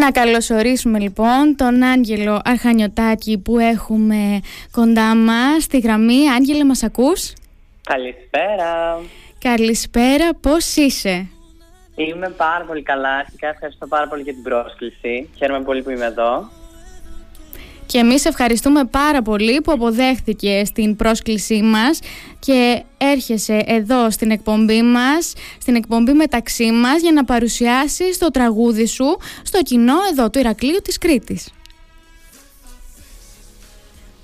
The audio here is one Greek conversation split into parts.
Να καλωσορίσουμε λοιπόν τον Άγγελο Αρχανιωτάκη που έχουμε κοντά μας στη γραμμή. Άγγελε μας ακούς; Καλησπέρα. Καλησπέρα, πώς είσαι; Είμαι πάρα πολύ καλά. Αρχικά ευχαριστώ πάρα πολύ για την πρόσκληση. Χαίρομαι πολύ που είμαι εδώ. Και εμείς ευχαριστούμε πάρα πολύ που αποδέχθηκε την πρόσκλησή μας και έρχεσαι εδώ στην εκπομπή μας, στην εκπομπή μεταξύ μας για να παρουσιάσεις το τραγούδι σου στο κοινό εδώ του Ηρακλείου της Κρήτης.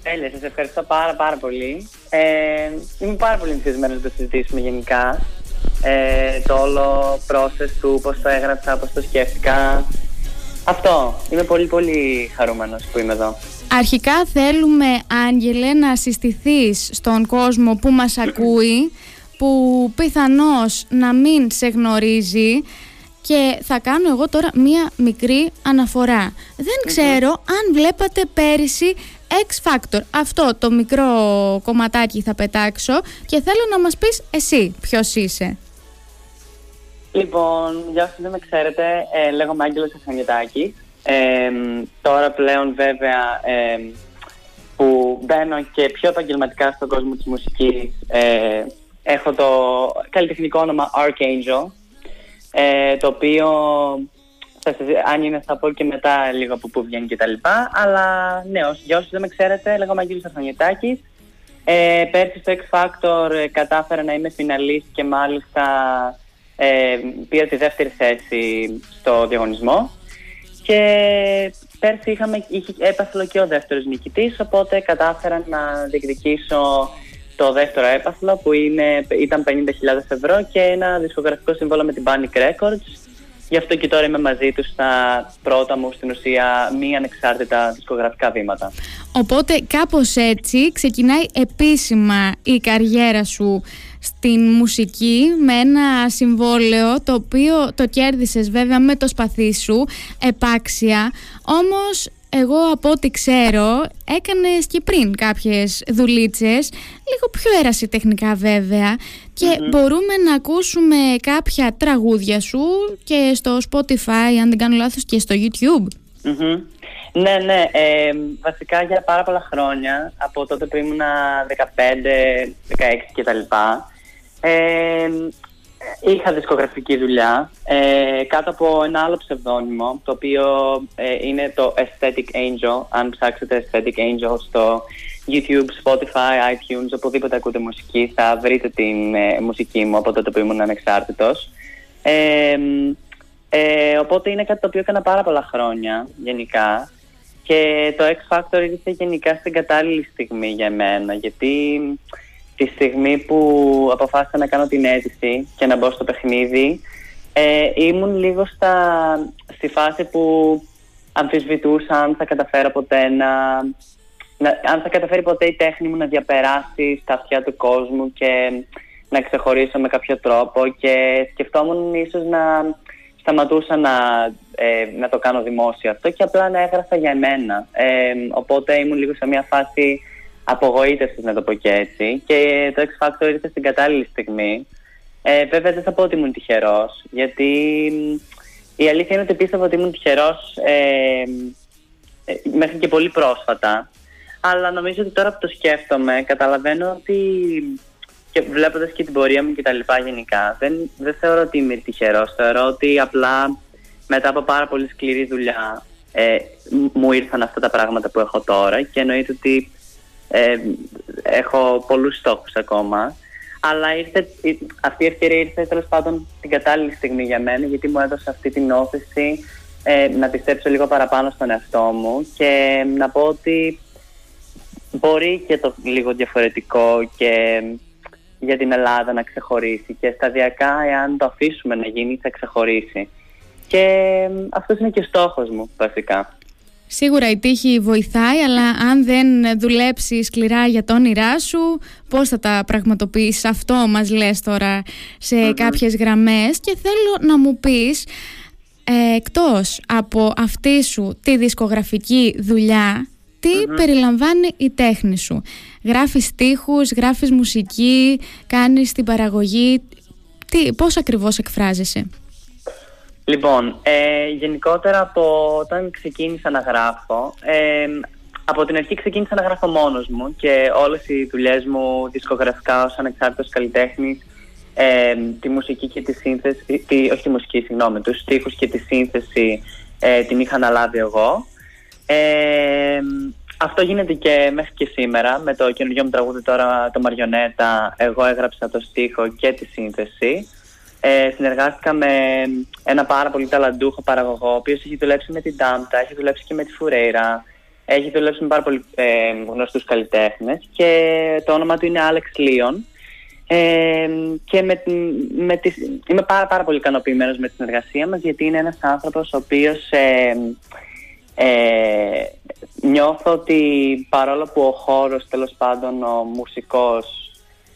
Τέλεια, σας ευχαριστώ πάρα πάρα πολύ. Ε, είμαι πάρα πολύ ενθουσιασμένος να το συζητήσουμε γενικά. Ε, το όλο process του, πώς το έγραψα, πώς το σκέφτηκα. Αυτό. Είμαι πολύ πολύ χαρούμενος που είμαι εδώ. Αρχικά θέλουμε, Άγγελε, να συστηθείς στον κόσμο που μας ακούει, που πιθανώς να μην σε γνωρίζει και θα κάνω εγώ τώρα μία μικρή αναφορά. Δεν ξέρω αν βλέπατε πέρυσι X Factor. Αυτό το μικρό κομματάκι θα πετάξω και θέλω να μας πεις εσύ ποιος είσαι. Λοιπόν, για όσοι δεν με ξέρετε, ε, λέγομαι Άγγελος Αθανιωτάκης. Ε, τώρα πλέον βέβαια ε, που μπαίνω και πιο επαγγελματικά στον κόσμο της μουσικής ε, έχω το καλλιτεχνικό όνομα Archangel ε, το οποίο θα αν είναι θα πω και μετά λίγο από πού βγαίνει και τα λοιπά αλλά ναι, για όσους δεν με ξέρετε λέγομαι Αγγίλης Αρθανιωτάκης ε, πέρσι στο X Factor ε, κατάφερα να είμαι φιναλίστ και μάλιστα ε, πήρα τη δεύτερη θέση στο διαγωνισμό και πέρσι είχαμε, είχε, έπαθλο και ο δεύτερος νικητής, οπότε κατάφερα να διεκδικήσω το δεύτερο έπαθλο που είναι, ήταν 50.000 ευρώ και ένα δισκογραφικό σύμβολο με την Panic Records. Γι' αυτό και τώρα είμαι μαζί τους στα πρώτα μου στην ουσία μη ανεξάρτητα δισκογραφικά βήματα. Οπότε κάπως έτσι ξεκινάει επίσημα η καριέρα σου στην μουσική με ένα συμβόλαιο το οποίο το κέρδισες βέβαια με το σπαθί σου επάξια. Όμως εγώ από ό,τι ξέρω έκανες και πριν κάποιες δουλίτσες λίγο πιο έραση τεχνικά βέβαια. Και μπορούμε να ακούσουμε κάποια τραγούδια σου και στο Spotify αν δεν κάνω λάθος και στο YouTube Ναι, ναι, ε, βασικά για πάρα πολλά χρόνια από τότε που ήμουν 15, 16 κτλ ε, είχα δισκογραφική δουλειά ε, κάτω από ένα άλλο ψευδόνυμο το οποίο ε, είναι το Aesthetic Angel. Αν ψάξετε Aesthetic Angel στο YouTube, Spotify, iTunes οπουδήποτε ακούτε μουσική θα βρείτε την ε, μουσική μου από τότε που ήμουν ανεξάρτητος. Οπότε είναι κάτι το οποίο έκανα πάρα πολλά χρόνια γενικά και το X Factor ήρθε γενικά στην κατάλληλη στιγμή για μένα γιατί τη στιγμή που αποφάσισα να κάνω την αίτηση και να μπω στο παιχνίδι ε, ήμουν λίγο στα, στη φάση που αμφισβητούσα αν θα καταφέρω ποτέ να, αν θα καταφέρει ποτέ η τέχνη μου να διαπεράσει στα αυτιά του κόσμου και να ξεχωρίσω με κάποιο τρόπο και σκεφτόμουν ίσως να σταματούσα να, ε, να το κάνω δημόσιο αυτό και απλά να έγραφα για εμένα. Ε, οπότε ήμουν λίγο σε μια φάση απογοήτευσης, να το πω και έτσι. Και το X Factor ήρθε στην κατάλληλη στιγμή. Ε, βέβαια, δεν θα πω ότι ήμουν τυχερός, γιατί η αλήθεια είναι ότι πίστευα ότι ήμουν τυχερός ε, ε, μέχρι και πολύ πρόσφατα. Αλλά νομίζω ότι τώρα που το σκέφτομαι, καταλαβαίνω ότι και βλέποντας και την πορεία μου και τα λοιπά γενικά, δεν, δεν θεωρώ ότι είμαι τυχερός. Θεωρώ ότι απλά μετά από πάρα πολύ σκληρή δουλειά ε, μου ήρθαν αυτά τα πράγματα που έχω τώρα και εννοείται ότι ε, έχω πολλούς στόχους ακόμα. Αλλά ήρθε, αυτή η ευκαιρία ήρθε τέλος πάντων την κατάλληλη στιγμή για μένα, γιατί μου έδωσε αυτή την όθηση ε, να πιστέψω λίγο παραπάνω στον εαυτό μου και να πω ότι μπορεί και το λίγο διαφορετικό και για την Ελλάδα να ξεχωρίσει και σταδιακά εάν το αφήσουμε να γίνει θα ξεχωρίσει. Και αυτός είναι και στόχος μου βασικά. Σίγουρα η τύχη βοηθάει, αλλά αν δεν δουλέψει σκληρά για το όνειρά σου, πώς θα τα πραγματοποιήσεις; Αυτό μας λες τώρα σε mm κάποιες γραμμές και θέλω να μου πεις, ε, εκτός από αυτή σου τη δισκογραφική δουλειά, τι περιλαμβάνει η τέχνη σου. Γράφεις στίχους, γράφεις μουσική, κάνεις την παραγωγή, τι, πώς ακριβώς εκφράζεσαι; Λοιπόν, ε, γενικότερα από όταν ξεκίνησα να γράφω, ε, από την αρχή ξεκίνησα να γράφω μόνος μου και όλες οι δουλειές μου δισκογραφικά ως ανεξάρτητος καλλιτέχνης ε, τη μουσική και τη σύνθεση, τη, όχι τη μουσική, συγγνώμη, τους στίχους και τη σύνθεση ε, την είχα αναλάβει εγώ. Ε, αυτό γίνεται και μέχρι και σήμερα με το καινούργιο μου τραγούδι τώρα το Μαριονέτα εγώ έγραψα το στίχο και τη σύνθεση ε, συνεργάστηκα με ένα πάρα πολύ ταλαντούχο παραγωγό, ο οποίος έχει δουλέψει με την Τάμπτα, έχει δουλέψει και με τη Φουρέιρα, έχει δουλέψει με πάρα πολύ ε, γνωστούς καλλιτέχνες και το όνομα του είναι Alex Leon. Ε, και με, με τις, είμαι πάρα, πάρα πολύ ικανοποιημένος με τη συνεργασία μας γιατί είναι ένας άνθρωπος ο οποίος ε, ε, νιώθω ότι παρόλο που ο χώρος τέλος πάντων ο μουσικός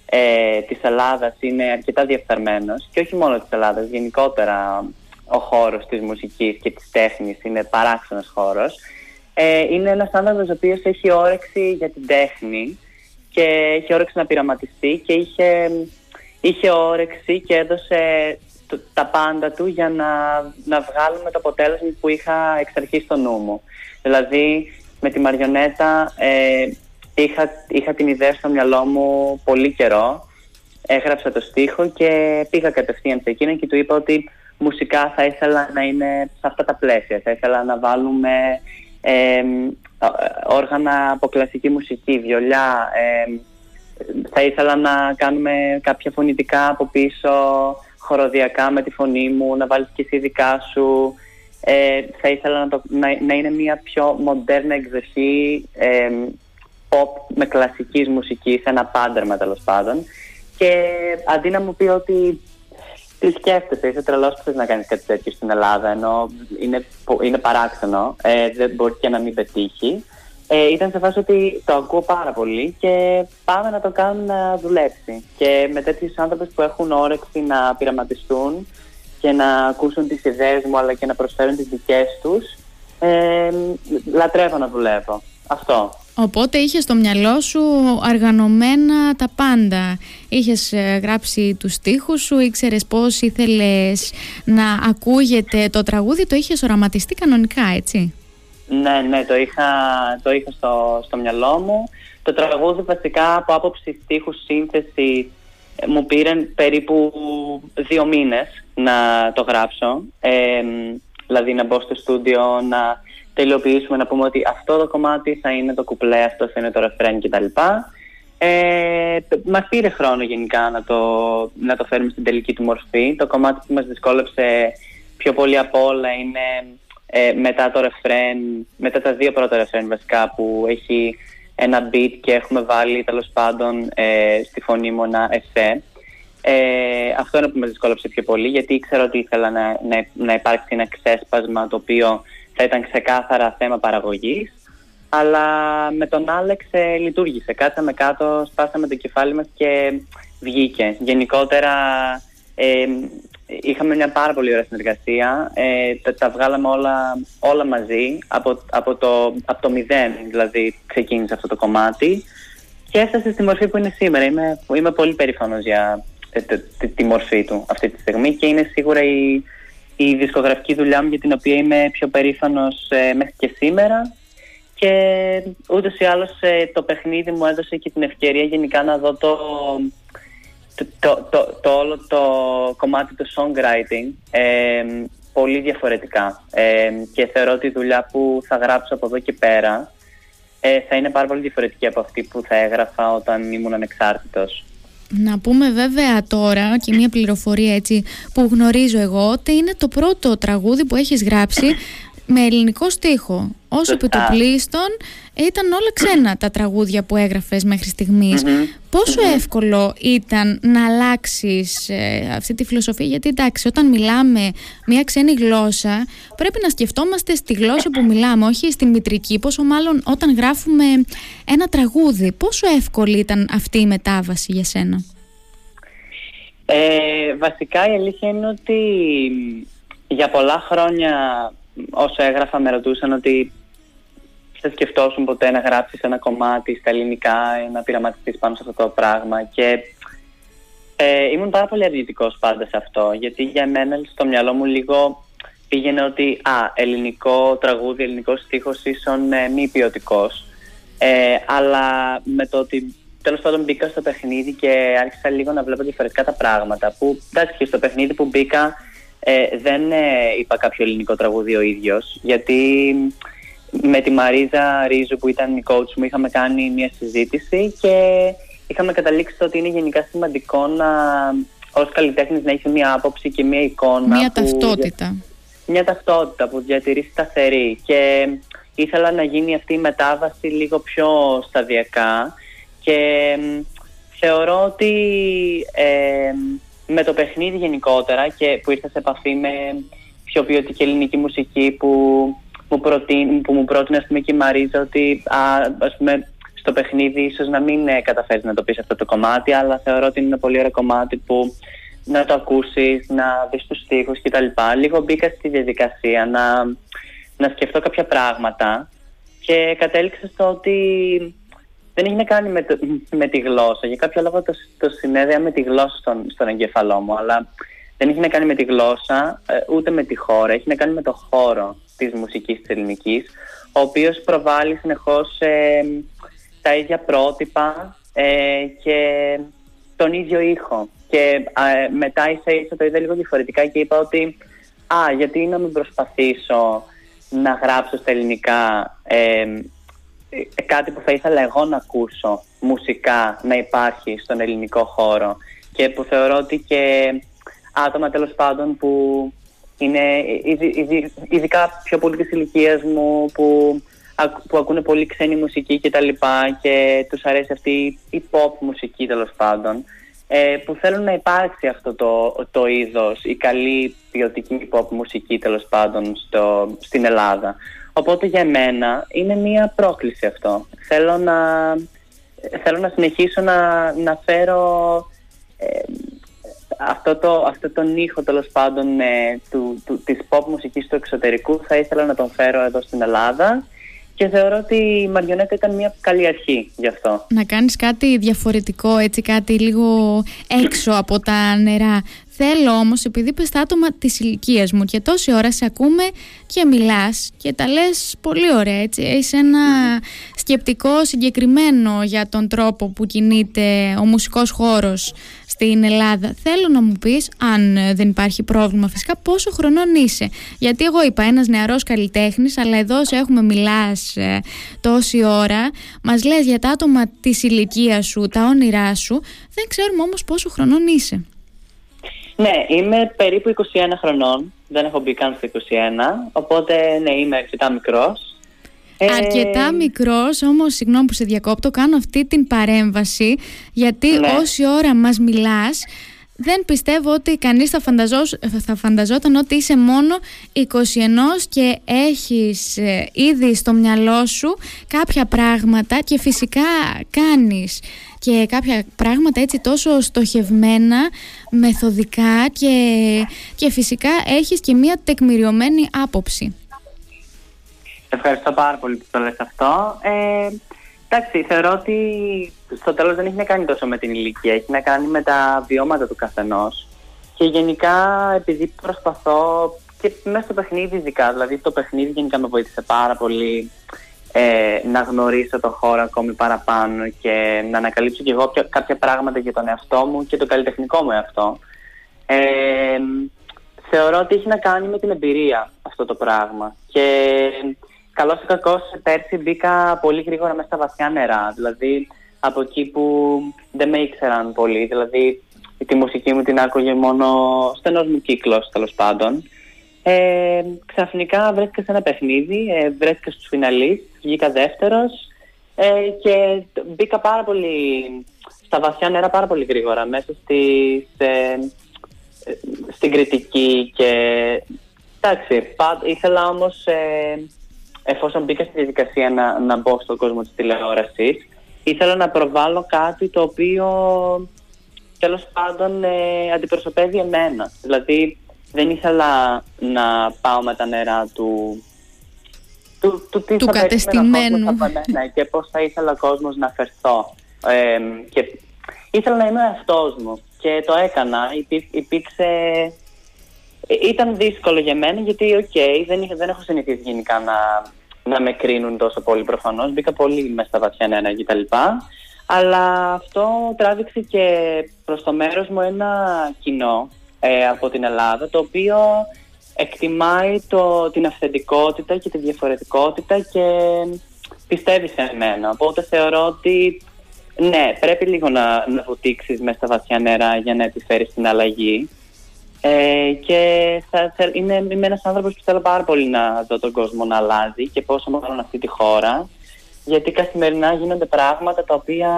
ε, της Ελλάδας είναι αρκετά διεφθαρμένος και όχι μόνο της Ελλάδας, γενικότερα ο χώρος της μουσικής και της τέχνης είναι παράξενος χώρος. Ε, είναι ένας άνθρωπος ο οποίος έχει όρεξη για την τέχνη και έχει όρεξη να πειραματιστεί και είχε, είχε όρεξη και έδωσε τα πάντα του για να, να βγάλουμε το αποτέλεσμα που είχα εξ αρχής στο νου μου. Δηλαδή με τη Μαριονέτα ε, είχα, είχα την ιδέα στο μυαλό μου πολύ καιρό. Έγραψα το στίχο και πήγα κατευθείαν σε εκείνον και του είπα ότι μουσικά θα ήθελα να είναι σε αυτά τα πλαίσια. Θα ήθελα να βάλουμε ε, όργανα από κλασική μουσική, βιολιά. Ε, θα ήθελα να κάνουμε κάποια φωνητικά από πίσω, χοροδιακά με τη φωνή μου, να βάλεις και εσύ δικά σου. Ε, θα ήθελα να, το, να, είναι μια πιο μοντέρνα εκδοχή ε, pop με κλασικής μουσικής, ένα πάντερμα τέλος πάντων. Και αντί να μου πει ότι τι σκέφτεσαι, είσαι τρελός που θες να κάνεις κάτι τέτοιο στην Ελλάδα, ενώ είναι, είναι παράξενο, ε, δεν μπορεί και να μην πετύχει. Ε, ήταν σε φάση ότι το ακούω πάρα πολύ και πάμε να το κάνουμε να δουλέψει. Και με τέτοιους άνθρωπου που έχουν όρεξη να πειραματιστούν και να ακούσουν τις ιδέες μου αλλά και να προσφέρουν τις δικές τους, ε, λατρεύω να δουλεύω. Αυτό. Οπότε είχες στο μυαλό σου αργανωμένα τα πάντα. Είχες ε, γράψει τους στίχους σου, ήξερες πώς ήθελες να ακούγεται το τραγούδι, το είχες οραματιστεί κανονικά, έτσι; Ναι, ναι, το είχα, το είχα στο, στο μυαλό μου. Το τραγούδι βασικά από άποψη στίχους σύνθεση ε, μου πήρε περίπου δύο μήνες να το γράψω. Ε, δηλαδή να μπω στο στούντιο, να τελειοποιήσουμε, να πούμε ότι αυτό το κομμάτι θα είναι το κουπλέ, αυτό θα είναι το ρεφρέν κτλ. Ε, μας πήρε χρόνο γενικά να το, να το φέρουμε στην τελική του μορφή. Το κομμάτι που μας δυσκόλεψε πιο πολύ από όλα είναι ε, μετά το ρεφρέν, μετά τα δύο πρώτα ρεφρέν βασικά που έχει ένα beat και έχουμε βάλει τέλος πάντων ε, στη φωνή μου ένα εφέ. Ε, αυτό είναι που με δυσκόλεψε πιο πολύ γιατί ήξερα ότι ήθελα να, να, να υπάρξει ένα ξέσπασμα το οποίο θα ήταν ξεκάθαρα θέμα παραγωγής αλλά με τον Άλεξ ε, λειτουργήσε. Κάτσαμε κάτω, σπάσαμε το κεφάλι μας και βγήκε. Γενικότερα ε, είχαμε μια πάρα πολύ ωραία συνεργασία. Ε, τα, τα, βγάλαμε όλα, όλα μαζί από, από, το, από το μηδέν, δηλαδή ξεκίνησε αυτό το κομμάτι και έφτασε στη μορφή που είναι σήμερα. Είμαι, είμαι πολύ περήφανος για τη, τη, τη μορφή του αυτή τη στιγμή και είναι σίγουρα η, η δισκογραφική δουλειά μου για την οποία είμαι πιο περήφανος ε, μέχρι και σήμερα και ούτως ή άλλως ε, το παιχνίδι μου έδωσε και την ευκαιρία γενικά να δω το, το, το, το, όλο το κομμάτι του songwriting ε, πολύ διαφορετικά και θεωρώ ότι η δουλειά που θα γράψω από εδώ και πέρα θα είναι πάρα πολύ διαφορετική από αυτή που θα έγραφα όταν ήμουν ανεξάρτητος. Να πούμε βέβαια τώρα και μια πληροφορία έτσι που γνωρίζω εγώ ότι είναι το πρώτο τραγούδι που έχεις γράψει με ελληνικό στίχο. Όσο επί του πλήστον ήταν όλα ξένα τα τραγούδια που έγραφες μέχρι ποσο εύκολο ήταν να αλλάξεις ε, αυτή τη φιλοσοφία γιατί εντάξει όταν μιλάμε μια ξένη γλώσσα πρέπει να σκεφτόμαστε στη γλώσσα που μιλάμε όχι στην μητρική πόσο μάλλον όταν γράφουμε ένα τραγούδι. Πόσο εύκολη ήταν αυτή η μετάβαση για σένα; Ε, βασικά η αλήθεια είναι ότι για πολλά χρόνια όσο έγραφα με ρωτούσαν ότι θα σκεφτόσουν ποτέ να γράψεις ένα κομμάτι στα ελληνικά ή να πειραματιστείς πάνω σε αυτό το πράγμα και ε, ήμουν πάρα πολύ αρνητικό πάντα σε αυτό γιατί για μένα στο μυαλό μου λίγο πήγαινε ότι α, ελληνικό τραγούδι, ελληνικός στίχος ίσον ε, μη ποιοτικός. Ε, αλλά με το ότι τέλος πάντων μπήκα στο παιχνίδι και άρχισα λίγο να βλέπω διαφορετικά τα πράγματα. Που εντάξει, και στο παιχνίδι που μπήκα ε, δεν ε, είπα κάποιο ελληνικό τραγούδι ο ίδιος, γιατί με τη Μαρίζα Ρίζου που ήταν η coach μου είχαμε κάνει μια συζήτηση και είχαμε καταλήξει ότι είναι γενικά σημαντικό να ως καλλιτέχνης να έχει μια άποψη και μια εικόνα. Μια ταυτότητα. Μια ταυτότητα που διατηρεί σταθερή. Και ήθελα να γίνει αυτή η μετάβαση λίγο πιο σταδιακά και θεωρώ ότι ε, με το παιχνίδι γενικότερα και που ήρθα σε επαφή με πιο ποιοτική ελληνική μουσική που μου, προτείν, που μου πρότεινε ας πούμε, και η Μαρίζα ότι α, ας πούμε, στο παιχνίδι ίσως να μην ε, καταφέρεις να το πεις αυτό το κομμάτι αλλά θεωρώ ότι είναι ένα πολύ ωραίο κομμάτι που να το ακούσεις, να δεις τους στίχους κτλ. Λίγο μπήκα στη διαδικασία να, να σκεφτώ κάποια πράγματα και κατέληξα στο ότι δεν έχει να κάνει με, το, με τη γλώσσα. Για κάποιο λόγο το, το συνέδεα με τη γλώσσα στον, στον εγκεφαλό μου, αλλά δεν έχει να κάνει με τη γλώσσα ε, ούτε με τη χώρα. Έχει να κάνει με το χώρο της μουσικής της ελληνικής, ο οποίος προβάλλει συνεχώς ε, τα ίδια πρότυπα ε, και τον ίδιο ήχο. Και μετά ίσα ίσα το είδα λίγο διαφορετικά και είπα ότι α, γιατί να μην προσπαθήσω να γράψω στα ελληνικά ε, κάτι που θα ήθελα εγώ να ακούσω μουσικά να υπάρχει στον ελληνικό χώρο και που θεωρώ ότι και άτομα τέλος πάντων που είναι ειδικά πιο πολύ της ηλικίας μου που, που ακούνε πολύ ξένη μουσική και τα λοιπά και τους αρέσει αυτή η pop μουσική τέλος πάντων ε, που θέλουν να υπάρξει αυτό το, το είδος, η καλή ποιοτική pop μουσική τέλος πάντων στο, στην Ελλάδα. Οπότε για μένα είναι μία πρόκληση αυτό. Θέλω να, θέλω να συνεχίσω να, να φέρω ε, αυτό, το, αυτό τον ήχο τέλος πάντων ε, του, του, της pop μουσικής του εξωτερικού θα ήθελα να τον φέρω εδώ στην Ελλάδα και θεωρώ ότι η Μαριονέτα ήταν μια καλή αρχή γι' αυτό. Να κάνεις κάτι διαφορετικό, έτσι κάτι λίγο έξω από τα νερά. Θέλω όμως, επειδή πες τα άτομα της ηλικίας μου και τόση ώρα σε ακούμε και μιλάς και τα λες πολύ ωραία, έτσι. Έχεις ένα σκεπτικό συγκεκριμένο για τον τρόπο που κινείται ο μουσικός χώρος στην Ελλάδα. Θέλω να μου πεις, αν δεν υπάρχει πρόβλημα φυσικά, πόσο χρονών είσαι. Γιατί εγώ είπα ένας νεαρός καλλιτέχνης, αλλά εδώ σε έχουμε μιλάς ε, τόση ώρα, μας λες για τα άτομα της ηλικίας σου, τα όνειρά σου, δεν ξέρουμε όμως πόσο χρονών είσαι. Ναι, είμαι περίπου 21 χρονών. Δεν έχω μπει καν στο 21. Οπότε, ναι, είμαι αρκετά μικρός. Ε... Αρκετά μικρός, όμως, συγγνώμη που σε διακόπτω, κάνω αυτή την παρέμβαση γιατί ναι. όση ώρα μας μιλάς, δεν πιστεύω ότι κανείς θα, θα φανταζόταν ότι είσαι μόνο 21 και έχεις ε, ήδη στο μυαλό σου κάποια πράγματα και φυσικά κάνεις και κάποια πράγματα έτσι τόσο στοχευμένα, μεθοδικά και, και φυσικά έχεις και μία τεκμηριωμένη άποψη. Ευχαριστώ πάρα πολύ που το λες αυτό. Ε, εντάξει, θεωρώ ότι στο τέλος δεν έχει να κάνει τόσο με την ηλικία, έχει να κάνει με τα βιώματα του καθενός. Και γενικά επειδή προσπαθώ και μέσα στο παιχνίδι ειδικά, δηλαδή το παιχνίδι γενικά με βοήθησε πάρα πολύ ε, να γνωρίσω το χώρο ακόμη παραπάνω και να ανακαλύψω και εγώ κάποια πράγματα για τον εαυτό μου και τον καλλιτεχνικό μου εαυτό. Ε, θεωρώ ότι έχει να κάνει με την εμπειρία αυτό το πράγμα. Και καλός ή κακός, πέρσι μπήκα πολύ γρήγορα μέσα στα βαθιά νερά. Δηλαδή από εκεί που δεν με ήξεραν πολύ. Δηλαδή τη μουσική μου την άκουγε μόνο στενός μου κύκλος τέλος πάντων. Ε, ξαφνικά βρέθηκα σε ένα παιχνίδι, ε, βρέθηκα στους φιναλίστ, βγήκα δεύτερος ε, και μπήκα πάρα πολύ στα βαθιά νερά πάρα πολύ γρήγορα μέσα στις, ε, στην κριτική και εντάξει, ήθελα όμως ε, εφόσον μπήκα στη διαδικασία να, να μπω στον κόσμο της τηλεόρασης ήθελα να προβάλλω κάτι το οποίο τέλος πάντων ε, αντιπροσωπεύει εμένα. Δηλαδή δεν ήθελα να πάω με τα νερά του του, του, τι του θα κατεστημένου ναι, και πώς θα ήθελα ο κόσμος να φερθώ ε, και ήθελα να είμαι ο μου και το έκανα υπήρξε ε, ήταν δύσκολο για μένα γιατί, OK, okay, δεν, δεν έχω συνηθίσει γενικά να, να με κρίνουν τόσο πολύ προφανώς. Μπήκα πολύ μέσα στα βαθιά νερά κτλ. Αλλά αυτό τράβηξε και προς το μέρος μου ένα κοινό ε, από την Ελλάδα το οποίο εκτιμάει το, την αυθεντικότητα και τη διαφορετικότητα και πιστεύει σε μένα. Οπότε θεωρώ ότι ναι, πρέπει λίγο να, να βουτήξεις μέσα στα βαθιά νερά για να επιφέρεις την αλλαγή. Ε, και θα, θα, είναι, είμαι ένας άνθρωπος που θέλω πάρα πολύ να δω τον κόσμο να αλλάζει και πόσο μάλλον αυτή τη χώρα γιατί καθημερινά γίνονται πράγματα τα οποία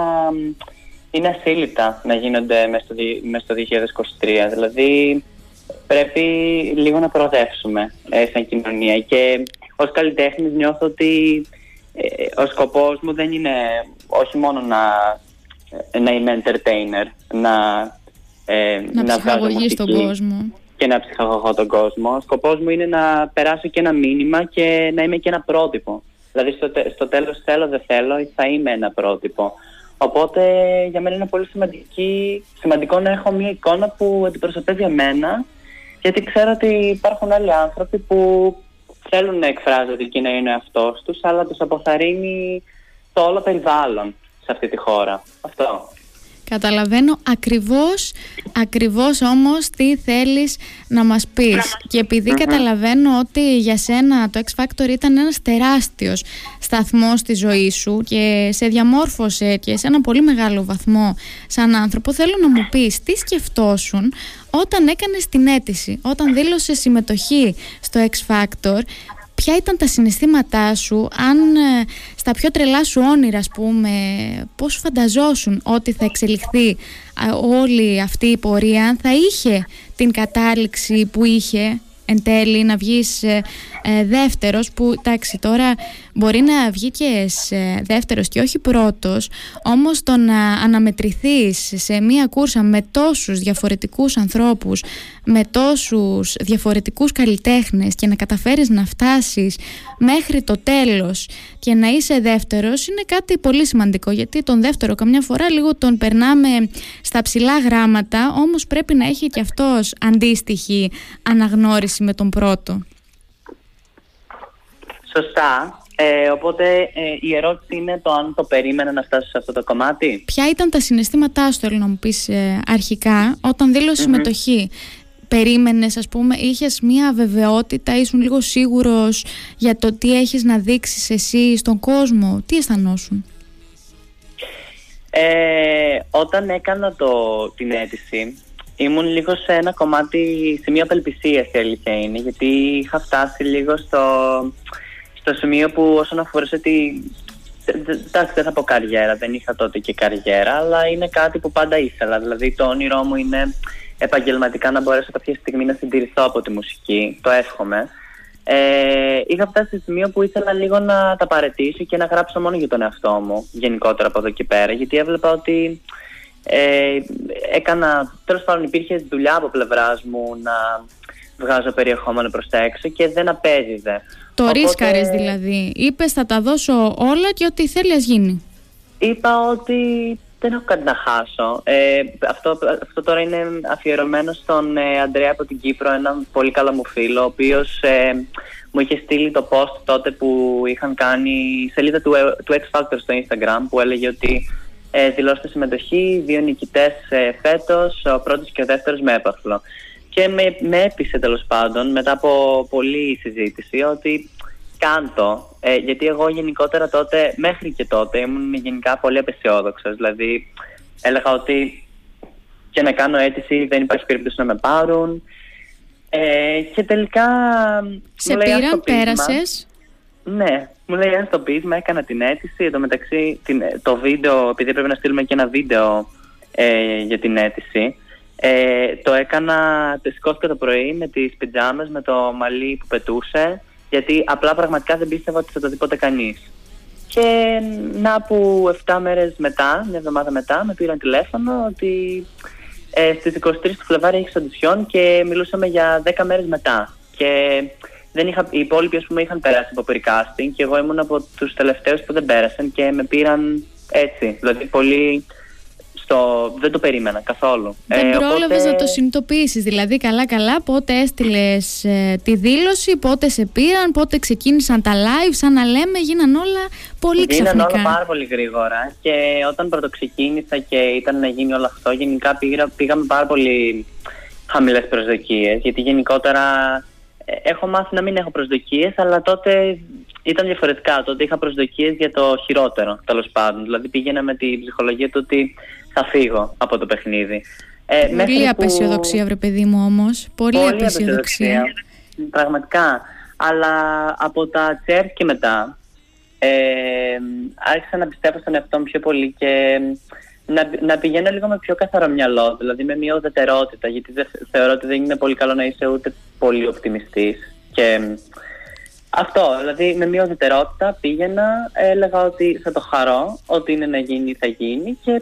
είναι ασύλληπτα να γίνονται μέσα στο, μέσα στο 2023. Δηλαδή πρέπει λίγο να προοδεύσουμε ε, σαν κοινωνία και ως καλλιτέχνης νιώθω ότι ε, ο σκοπός μου δεν είναι όχι μόνο να, ε, να είμαι entertainer, να, ε, να, να ψυχαγωγείς τον κόσμο και να ψυχαγωγώ τον κόσμο. Ο σκοπός μου είναι να περάσω και ένα μήνυμα και να είμαι και ένα πρότυπο. Δηλαδή στο, στο τέλος θέλω δεν θέλω θα είμαι ένα πρότυπο. Οπότε για μένα είναι πολύ σημαντική, σημαντικό να έχω μια εικόνα που αντιπροσωπεύει εμένα γιατί ξέρω ότι υπάρχουν άλλοι άνθρωποι που θέλουν να εκφράζονται και να είναι εαυτό τους αλλά τους αποθαρρύνει το όλο περιβάλλον σε αυτή τη χώρα. Αυτό. Καταλαβαίνω ακριβώς, ακριβώς όμως τι θέλεις να μας πεις. Και επειδη καταλαβαίνω ότι για σένα το X Factor ήταν ένας τεράστιος σταθμός στη ζωή σου και σε διαμόρφωσε και σε ένα πολύ μεγάλο βαθμό σαν άνθρωπο θέλω να μου πεις τι σκεφτόσουν όταν έκανες την αίτηση, όταν δήλωσες συμμετοχή στο X Factor ποια ήταν τα συναισθήματά σου, αν ε, στα πιο τρελά σου όνειρα, ας πούμε, πώς φανταζόσουν ότι θα εξελιχθεί όλη αυτή η πορεία, αν θα είχε την κατάληξη που είχε; Εν τέλει να βγεις ε, ε, δεύτερος που εντάξει τώρα μπορεί να βγει και δεύτερος και όχι πρώτος όμως το να αναμετρηθείς σε μία κούρσα με τόσους διαφορετικούς ανθρώπους με τόσους διαφορετικούς καλλιτέχνες και να καταφέρεις να φτάσεις μέχρι το τέλος και να είσαι δεύτερος είναι κάτι πολύ σημαντικό γιατί τον δεύτερο καμιά φορά λίγο τον περνάμε στα ψηλά γράμματα όμως πρέπει να έχει και αυτός αντίστοιχη αναγνώριση με τον πρώτο. Σωστά. Ε, οπότε ε, η ερώτηση είναι το αν το περίμενα να φτάσω σε αυτό το κομμάτι. Ποια ήταν τα συναισθήματά σου, θέλω να μου πεις ε, αρχικά, όταν δήλωσε συμμετοχή; Περίμενες, ας πούμε, είχες μία βεβαιότητα, ήσουν λίγο σίγουρος για το τι έχεις να δείξεις εσύ στον κόσμο. Τι αισθανόσουν; Ε, όταν έκανα το, την αίτηση, ήμουν λίγο σε ένα κομμάτι, σε μια απελπισία η αλήθεια είναι, γιατί είχα φτάσει λίγο στο στο σημείο που όσον αφορούσε τη. Εντάξει, δεν θα πω καριέρα, δεν είχα τότε και καριέρα, αλλά είναι κάτι που πάντα ήθελα. Δηλαδή, το όνειρό μου είναι επαγγελματικά να μπορέσω κάποια στιγμή να συντηρηθώ από τη μουσική. Το εύχομαι. Ε, είχα φτάσει σε σημείο που ήθελα λίγο να τα παρετήσω και να γράψω μόνο για τον εαυτό μου, γενικότερα από εδώ και πέρα, γιατί έβλεπα ότι ε, έκανα, τέλος πάντων υπήρχε δουλειά από πλευράς μου να βγάζω περιεχόμενο προς τα έξω και δεν απέδιδε. Το Οπότε... ρίσκαρες δηλαδή. Είπες θα τα δώσω όλα και ό,τι θέλει ας γίνει. Είπα ότι δεν έχω κάτι να χάσω. Ε, αυτό, αυτό τώρα είναι αφιερωμένο στον ε, Αντρέα από την Κύπρο, έναν πολύ καλό μου φίλο, ο οποίος ε, μου είχε στείλει το post τότε που είχαν κάνει η σελίδα του, του X Factor στο Instagram που έλεγε ότι ε, δηλώστε συμμετοχή, δύο νικητές ε, φέτος, ο πρώτος και ο δεύτερος με έπαθλο και με, με έπεισε τέλος πάντων μετά από πολλή συζήτηση ότι κάντο. Ε, γιατί εγώ γενικότερα τότε, μέχρι και τότε, ήμουν γενικά πολύ απεσιόδοξος. Δηλαδή, έλεγα ότι και να κάνω αίτηση δεν υπάρχει περίπτωση να με πάρουν. Ε, και τελικά. Σε πήραν, πέρασες; Ναι, μου λέει αν το πείσμα, έκανα την αίτηση. Εν τω μεταξύ, την, το βίντεο, επειδή πρέπει να στείλουμε και ένα βίντεο ε, για την αίτηση, ε, το έκανα, σηκώθηκα το πρωί με τις πιτζάμες, με το μαλλί που πετούσε, γιατί απλά πραγματικά δεν πίστευα ότι θα το δει ποτέ κανείς. Και να που 7 μέρες μετά, μια εβδομάδα μετά, με πήραν τηλέφωνο ότι ε, στις 23 του Φλεβάρι έχει οντισιόν και μιλούσαμε για 10 μέρες μετά. Και δεν είχα, οι υπόλοιποι ας πούμε, είχαν περάσει από περικάστινγκ και εγώ ήμουν από τους τελευταίους που δεν πέρασαν και με πήραν έτσι. Δηλαδή πολύ το, δεν το περίμενα καθόλου. Δεν ε, πρόλαβες να το συνειδητοποιήσεις. Δηλαδή, καλά-καλά, πότε έστειλες ε, τη δήλωση, πότε σε πήραν, πότε ξεκίνησαν τα live. Σαν να λέμε, γίναν όλα πολύ ξαφνικά. Γίναν όλα πάρα πολύ γρήγορα. Και όταν πρωτοξεκίνησα και ήταν να γίνει όλο αυτό, γενικά πήγα, πήγαμε πάρα πολύ χαμηλές προσδοκίες. Γιατί γενικότερα ε, έχω μάθει να μην έχω προσδοκίες, αλλά τότε ήταν διαφορετικά. Τότε είχα προσδοκίες για το χειρότερο, τέλος πάντων. Δηλαδή πήγαινα με την ψυχολογία του ότι θα φύγω από το παιχνίδι. Ε, Πολύ απεσιοδοξία, βρε παιδί μου όμως. Πολύ, Πολύ απεσιοδοξία. Πραγματικά. Αλλά από τα τσέρ και μετά ε, άρχισα να πιστεύω στον εαυτό μου πιο πολύ και να, να πηγαίνω λίγο με πιο καθαρό μυαλό, δηλαδή με μια ουδετερότητα, γιατί δεν, θεωρώ ότι δεν είναι πολύ καλό να είσαι ούτε πολύ οπτιμιστής. Και αυτό, δηλαδή με μια ουδετερότητα πήγαινα, έλεγα ότι θα το χαρώ, ότι είναι να γίνει θα γίνει και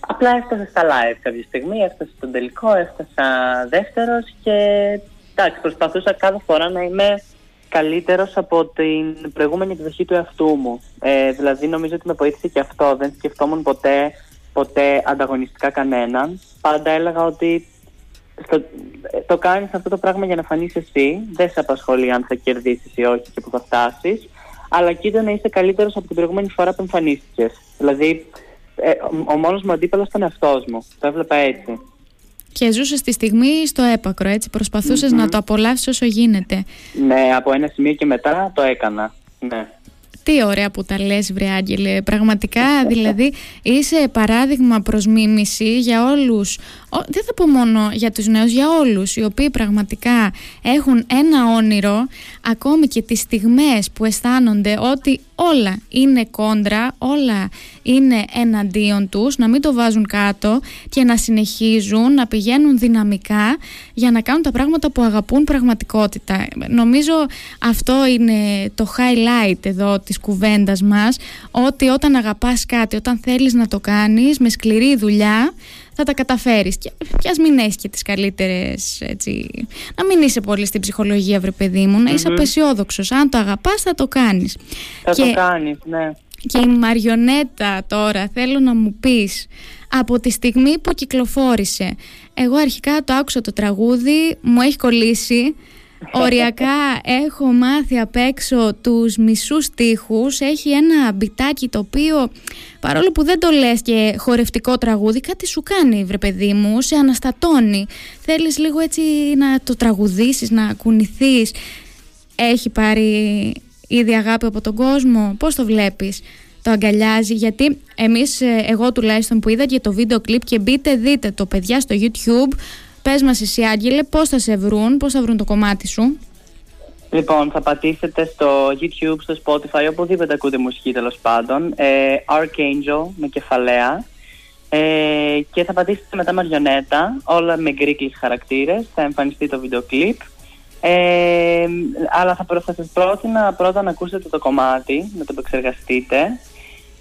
απλά έφτασα στα live κάποια στιγμή, έφτασα στον τελικό, έφτασα δεύτερος και εντάξει, προσπαθούσα κάθε φορά να είμαι καλύτερος από την προηγούμενη εκδοχή του εαυτού μου. Ε, δηλαδή νομίζω ότι με βοήθησε και αυτό, δεν σκεφτόμουν ποτέ, ποτέ ανταγωνιστικά κανέναν. Πάντα έλεγα ότι στο, το κάνεις αυτό το πράγμα για να φανείς εσύ. Δεν σε απασχολεί αν θα κερδίσεις ή όχι και που θα φτάσεις. Αλλά κοίτα να είσαι καλύτερος από την προηγούμενη φορά που εμφανίστηκες. Δηλαδή, ε, ο, ο μόνος μου αντίπαλος ήταν αυτός μου. Το έβλεπα έτσι. Και ζούσες τη στιγμή στο έπακρο, έτσι. να το απολαύσεις όσο γίνεται. Ναι, από ένα σημείο και μετά το έκανα. Ναι. Τι ωραία που τα λες βρε Άγγελε. Πραγματικά δηλαδή είσαι παράδειγμα προς μίμηση για όλους, δεν θα πω μόνο για τους νέους, για όλους οι οποίοι πραγματικά έχουν ένα όνειρο ακόμη και τις στιγμές που αισθάνονται ότι όλα είναι κόντρα, όλα είναι εναντίον τους, να μην το βάζουν κάτω και να συνεχίζουν να πηγαίνουν δυναμικά για να κάνουν τα πράγματα που αγαπούν πραγματικότητα. Νομίζω αυτό είναι το highlight εδώ της κουβέντας μας, ότι όταν αγαπάς κάτι, όταν θέλεις να το κάνεις με σκληρή δουλειά, θα τα καταφέρεις. Και πια μην έχεις και τις καλύτερες έτσι, να μην είσαι πολύ στην ψυχολογία βρε παιδί μου. Να είσαι απεσιόδοξος. αν το αγαπάς θα το κάνεις. Θα και, το κάνεις ναι. και η Μαριονέτα τώρα θέλω να μου πεις από τη στιγμή που κυκλοφόρησε εγώ αρχικά το άκουσα το τραγούδι μου έχει κολλήσει Οριακά έχω μάθει απ' έξω τους μισούς στίχους. Έχει ένα μπιτάκι το οποίο παρόλο που δεν το λες και χορευτικό τραγούδι Κάτι σου κάνει βρε παιδί μου, σε αναστατώνει. Θέλεις λίγο έτσι να το τραγουδήσεις, να κουνηθείς. Έχει πάρει ήδη αγάπη από τον κόσμο, πώς το βλέπεις; Το αγκαλιάζει γιατί εμείς, ε, εγώ τουλάχιστον που είδα και το βίντεο κλιπ και μπείτε δείτε το παιδιά στο YouTube Πες μας εσύ Άγγελε πώς θα σε βρουν, πώς θα βρουν το κομμάτι σου; Λοιπόν, θα πατήσετε στο YouTube, στο Spotify, οπουδήποτε ακούτε μουσική τέλος πάντων. Ε, Archangel με κεφαλαία. Ε, και θα πατήσετε μετά Μαριονέτα, όλα με γκρίκλεις χαρακτήρες. Θα εμφανιστεί το βίντεο κλιπ. Ε, αλλά θα, θα σας πρότεινα πρώτα να ακούσετε το κομμάτι, να το επεξεργαστείτε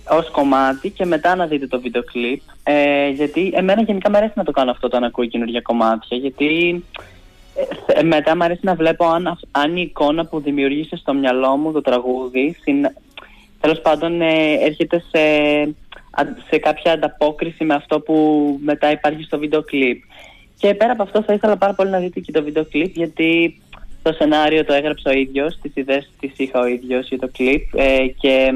ως κομμάτι και μετά να δείτε το βίντεο κλιπ. Ε, γιατί εμένα γενικά μου αρέσει να το κάνω αυτό όταν ακούω καινούργια κομμάτια γιατί ε, μετά μου αρέσει να βλέπω αν, αν η εικόνα που δημιουργήσε στο μυαλό μου το τραγούδι συν, τέλος πάντων ε, έρχεται σε, σε κάποια ανταπόκριση με αυτό που μετά υπάρχει στο βίντεο κλιπ. Και πέρα από αυτό θα ήθελα πάρα πολύ να δείτε και το βίντεο κλιπ γιατί το σενάριο το έγραψα ο ίδιος, τις ιδέες τις είχα ο ίδιος για το κλιπ ε, και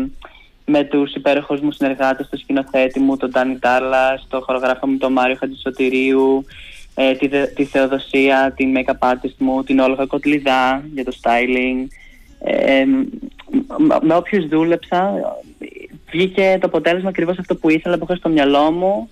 με τους υπέροχους μου συνεργάτες, το σκηνοθέτη μου, τον Τάνι Τάρλα, το χορογράφο μου, τον Μάριο Χατζησωτηρίου, ε, τη, τη Θεοδοσία, την make-up artist μου, την Όλγα Κοτλιδά για το styling. Ε, με όποιους δούλεψα, βγήκε το αποτέλεσμα ακριβώς αυτό που ήθελα, που είχα στο μυαλό μου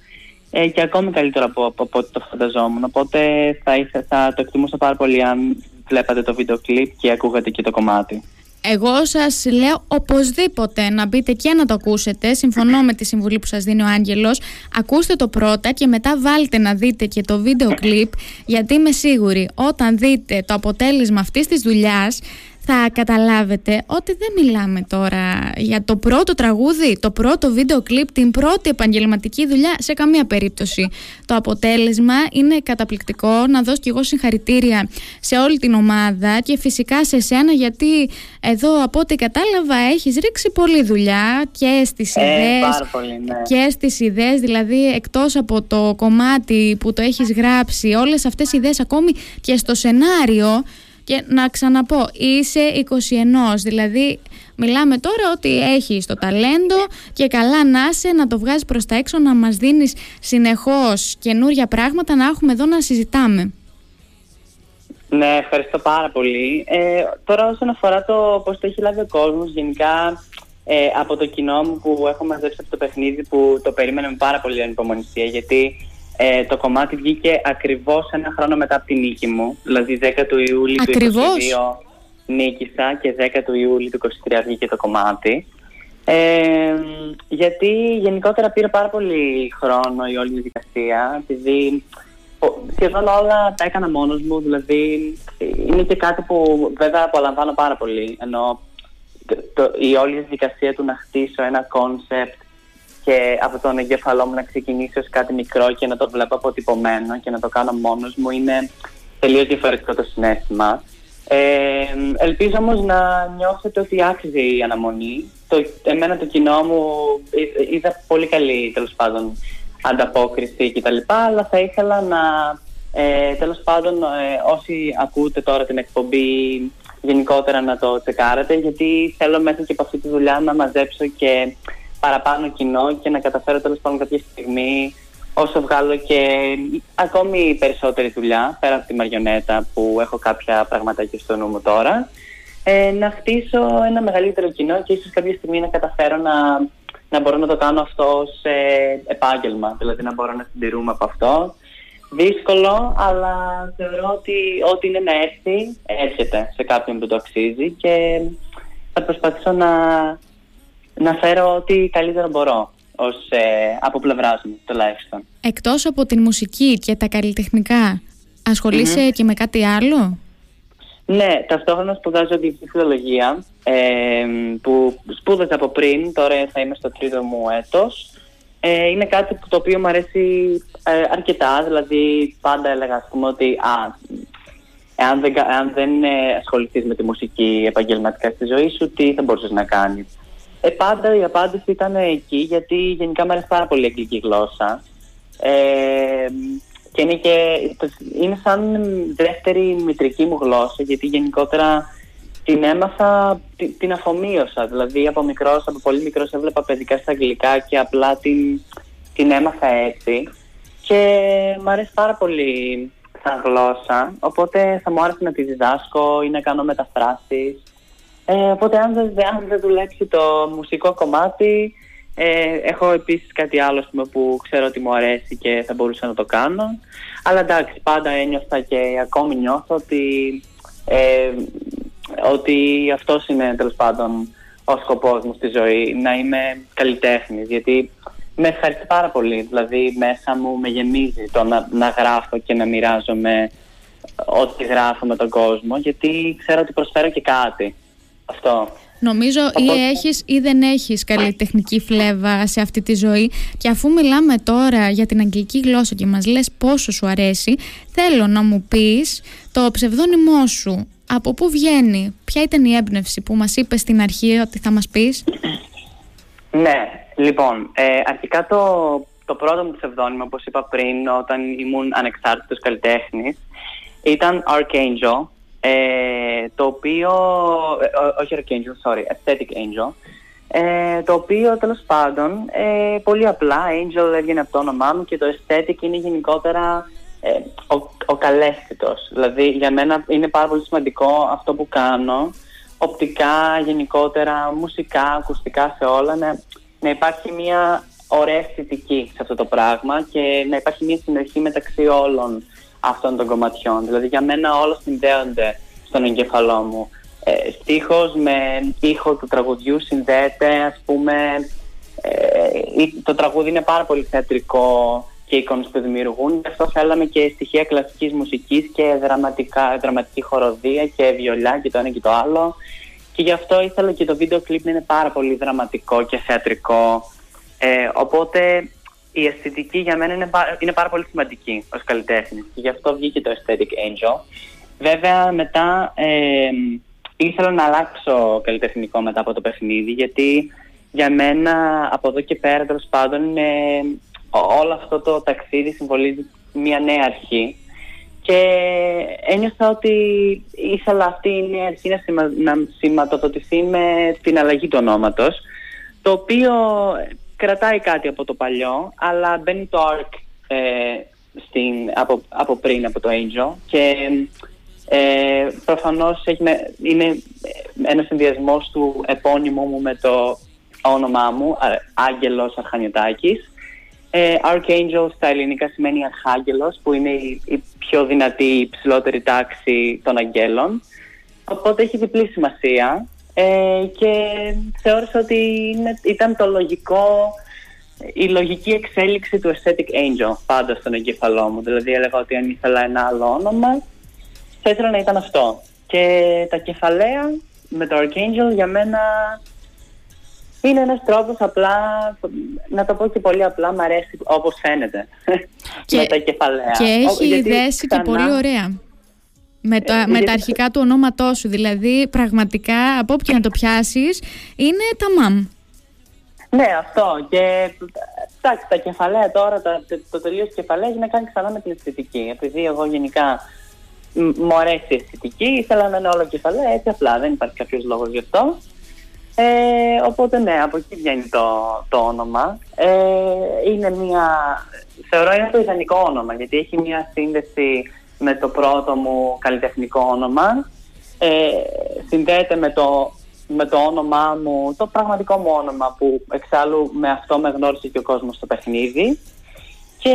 ε, και ακόμη καλύτερο από, από, από ό,τι το φανταζόμουν. Οπότε θα, θα το εκτιμούσα πάρα πολύ αν βλέπατε το βίντεο κλιπ και ακούγατε και το κομμάτι. Εγώ σας λέω οπωσδήποτε να μπείτε και να το ακούσετε. Συμφωνώ με τη συμβουλή που σας δίνει ο Άγγελος. Ακούστε το πρώτα και μετά βάλτε να δείτε και το βίντεο κλιπ γιατί είμαι σίγουρη όταν δείτε το αποτέλεσμα αυτής της δουλειάς θα καταλάβετε ότι δεν μιλάμε τώρα για το πρώτο τραγούδι, το πρώτο βίντεο κλιπ, την πρώτη επαγγελματική δουλειά σε καμία περίπτωση. Το αποτέλεσμα είναι καταπληκτικό. Να δώσω και εγώ συγχαρητήρια σε όλη την ομάδα και φυσικά σε σένα γιατί εδώ από ό,τι κατάλαβα έχεις ρίξει πολλή δουλειά και στις Ε, ιδέες πάρα πολύ, ναι. και στις ιδέες, δηλαδή εκτός από το κομμάτι που το έχεις γράψει, όλες αυτές οι ιδέες ακόμη και στο σενάριο και να ξαναπώ, είσαι 21, δηλαδή μιλάμε τώρα ότι έχεις το ταλέντο και καλά να είσαι, να το βγάζεις προς τα έξω, να μας δίνεις συνεχώς καινούρια πράγματα, να έχουμε εδώ να συζητάμε. Ναι, ευχαριστώ πάρα πολύ. Ε, τώρα όσον αφορά το πώς το έχει λάβει ο κόσμος, γενικά ε, από το κοινό μου που έχω μαζέψει από το παιχνίδι που το περίμενε με πάρα πολύ ανυπομονησία γιατί ε, το κομμάτι βγήκε ακριβώς ένα χρόνο μετά από την νίκη μου, δηλαδή 10 του Ιούλη Ακριβώς. του 22 νίκησα και 10 του Ιούλη του 23 βγήκε το κομμάτι. Ε, γιατί γενικότερα πήρε πάρα πολύ χρόνο η όλη διαδικασία, επειδή ο- σχεδόν όλα τα έκανα μόνος μου, δηλαδή είναι και κάτι που βέβαια απολαμβάνω πάρα πολύ, ενώ το, το- η όλη διαδικασία του να χτίσω ένα concept και από τον εγκέφαλό μου να ξεκινήσει ως κάτι μικρό και να το βλέπω αποτυπωμένο και να το κάνω μόνος μου είναι τελείως διαφορετικό το συνέστημα. Ε, ελπίζω όμως να νιώσετε ότι άξιζε η αναμονή. Το, εμένα το κοινό μου εί- είδα πολύ καλή τέλος πάντων ανταπόκριση κτλ. Αλλά θα ήθελα να ε, τέλος πάντων ε, όσοι ακούτε τώρα την εκπομπή γενικότερα να το τσεκάρετε γιατί θέλω μέσα και από αυτή τη δουλειά να μαζέψω και παραπάνω κοινό και να καταφέρω τέλος πάντων κάποια στιγμή όσο βγάλω και ακόμη περισσότερη δουλειά πέρα από τη μαριονέτα που έχω κάποια πραγματάκια στο νου μου τώρα ε, να χτίσω ένα μεγαλύτερο κοινό και ίσως κάποια στιγμή να καταφέρω να, να μπορώ να το κάνω αυτό σε επάγγελμα. Δηλαδή να μπορώ να συντηρούμε από αυτό. Δύσκολο αλλά θεωρώ ότι ό,τι είναι να έρθει έρχεται σε κάποιον που το αξίζει και θα προσπαθήσω να, να φέρω ό,τι καλύτερο μπορώ ως, ε, από πλευράς μου τουλάχιστον. Εκτός από την μουσική και τα καλλιτεχνικά, ασχολείσαι και με κάτι άλλο; Ναι, ταυτόχρονα σπουδάζω διοικητική φιλολογία ε, που σπούδασα από πριν, τώρα θα είμαι στο τρίτο μου έτος. Ε, είναι κάτι που το οποίο μου αρέσει ε, αρκετά, δηλαδή πάντα έλεγα ας πούμε ότι α, εάν δεν, κα- εάν δεν ε, ασχοληθείς με τη μουσική επαγγελματικά στη ζωή σου, τι θα μπορούσες να κάνεις; Ε, πάντα η απάντηση ήταν εκεί, γιατί γενικά μου αρέσει πάρα πολύ η αγγλική γλώσσα. Ε, και είναι, και, είναι σαν δεύτερη μητρική μου γλώσσα, γιατί γενικότερα την έμαθα, την, την αφομοίωσα. Δηλαδή από μικρός, από πολύ μικρός έβλεπα παιδικά στα αγγλικά και απλά την, την έμαθα έτσι. Και μου αρέσει πάρα πολύ σαν γλώσσα, οπότε θα μου άρεσε να τη διδάσκω ή να κάνω μεταφράσεις. Ε, οπότε αν δεν, αν δεν δουλέψει το μουσικό κομμάτι, ε, έχω επίσης κάτι άλλο ας πούμε, που ξέρω ότι μου αρέσει και θα μπορούσα να το κάνω. Αλλά εντάξει, πάντα ένιωθα και ακόμη νιώθω ότι, ε, ότι αυτός είναι τέλος πάντων ο σκοπός μου στη ζωή, να είμαι καλλιτέχνης, γιατί με ευχαριστεί πάρα πολύ, δηλαδή μέσα μου με γεμίζει το να, να γράφω και να μοιράζομαι ό,τι γράφω με τον κόσμο, γιατί ξέρω ότι προσφέρω και κάτι. Αυτό. Νομίζω ή Οπότε- έχεις ή δεν έχεις καλλιτεχνική φλέβα σε αυτή τη ζωή. Και αφού μιλάμε τώρα για την αγγλική γλώσσα και μας λες πόσο σου αρέσει θέλω να μου πεις το ψευδόνυμό σου. Από πού βγαίνει, ποια ήταν η έμπνευση που μας είπες στην αρχή ότι θα μας πεις; Ναι, λοιπόν, ε, αρχικά το, το πρώτο μου ψευδόνυμο, όπως είπα πριν, όταν ήμουν ανεξάρτητος καλλιτέχνης, ήταν Archangel, ε, το οποίο, ε, ό- όχι Archangel, sorry, Aesthetic Angel, ε, το οποίο τέλος πάντων, ε, πολύ απλά, Angel έβγαινε από το όνομά μου και το Aesthetic είναι γενικότερα ε, ο, ο καλέσθητος. Δηλαδή για μένα είναι πάρα πολύ σημαντικό αυτό που κάνω, οπτικά, γενικότερα, μουσικά, ακουστικά σε όλα, να, να υπάρχει μια ωραία αισθητική σε αυτό το πράγμα και να υπάρχει μια συνοχή μεταξύ όλων αυτών των κομματιών. Δηλαδή για μένα όλα συνδέονται στον εγκεφαλό μου. Ε, στίχος με ήχο του τραγουδιού συνδέεται, ας πούμε, ε, ή- το τραγούδι είναι πάρα πολύ θεατρικό και εικόνες που δημιουργούν. Γι' αυτό θέλαμε και στοιχεία κλασικής μουσικής και δραματικά, δραματική χοροδία και βιολιά και το ένα και το άλλο. Και γι' αυτό ήθελα και το βίντεο κλιπ να είναι πάρα πολύ δραματικό και θεατρικό. Ε, οπότε η αισθητική για μένα είναι, είναι πάρα πολύ σημαντική ως καλλιτέχνη και γι' αυτό βγήκε το Aesthetic Angel. Βέβαια μετά ε, ήθελα να αλλάξω καλλιτεχνικό μετά από το παιχνίδι γιατί για μένα από εδώ και πέρα τέλος πάντων είναι, όλο αυτό το ταξίδι συμβολίζει μια νέα αρχή και ένιωθα ότι ήθελα αυτή η νέα αρχή να, σημα, να σηματοδοτηθεί με την αλλαγή του ονόματος το οποίο κρατάει κάτι από το παλιό αλλά μπαίνει το arc ε, στην, από, από πριν από το Angel και ε, προφανώς είναι ένας συνδυασμός του επώνυμου μου με το όνομά μου, Άγγελος Αρχανιωτάκης. Ε, Archangel στα ελληνικά σημαίνει Αρχάγγελος, που είναι η, πιο δυνατή, η ψηλότερη τάξη των αγγέλων. Οπότε έχει διπλή σημασία ε, και θεώρησα ότι ήταν το λογικό, η λογική εξέλιξη του Aesthetic Angel πάντα στον εγκεφαλό μου. Δηλαδή έλεγα ότι αν ήθελα ένα άλλο όνομα, θα ήθελα να ήταν αυτό. Και τα κεφαλαία με το Archangel για μένα είναι ένας τρόπος απλά, να το πω και πολύ απλά, μου αρέσει όπως φαίνεται και, με τα κεφαλαία. Και έχει δέσει και πολύ ωραία. Με, το, ε, με τα αρχικά του ονόματό σου, δηλαδή πραγματικά από όποια να το πιάσεις είναι τα μαμ. Ναι, αυτό. Και εντάξει, τα κεφαλαία τώρα, το, το τελείω κεφαλαία έχει να κάνει ξανά με την αισθητική. Επειδή εγώ γενικά μου αρέσει η αισθητική, ήθελα να είναι όλο κεφαλαία, έτσι απλά δεν υπάρχει κάποιος λόγος γι' αυτό. Ε, οπότε ναι, από εκεί βγαίνει το, το όνομα. Ε, είναι μια, θεωρώ είναι το ιδανικό όνομα γιατί έχει μια σύνδεση με το πρώτο μου καλλιτεχνικό όνομα. Ε, συνδέεται με το, με το όνομά μου, το πραγματικό μου όνομα που εξάλλου με αυτό με γνώρισε και ο κόσμος στο παιχνίδι. Και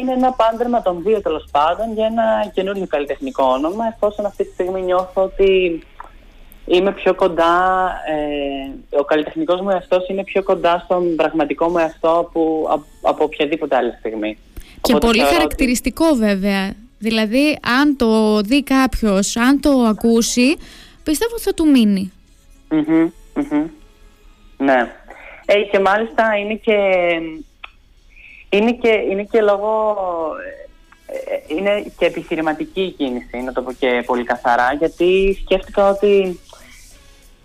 είναι ένα πάντρεμα των δύο τέλος πάντων για ένα καινούργιο καλλιτεχνικό όνομα εφόσον αυτή τη στιγμή νιώθω ότι είμαι πιο κοντά, ε, ο καλλιτεχνικός μου εαυτός είναι πιο κοντά στον πραγματικό μου εαυτό από, από οποιαδήποτε άλλη στιγμή. Και πολύ χαρακτηριστικό βέβαια. Δηλαδή αν το δει κάποιος, αν το ακούσει, πιστεύω θα του μείνει. Ναι. Ε, και μάλιστα είναι και, είναι και, είναι και λόγω ε, ε, είναι και επιχειρηματική η κίνηση, να το πω και πολύ καθαρά, γιατί σκέφτηκα ότι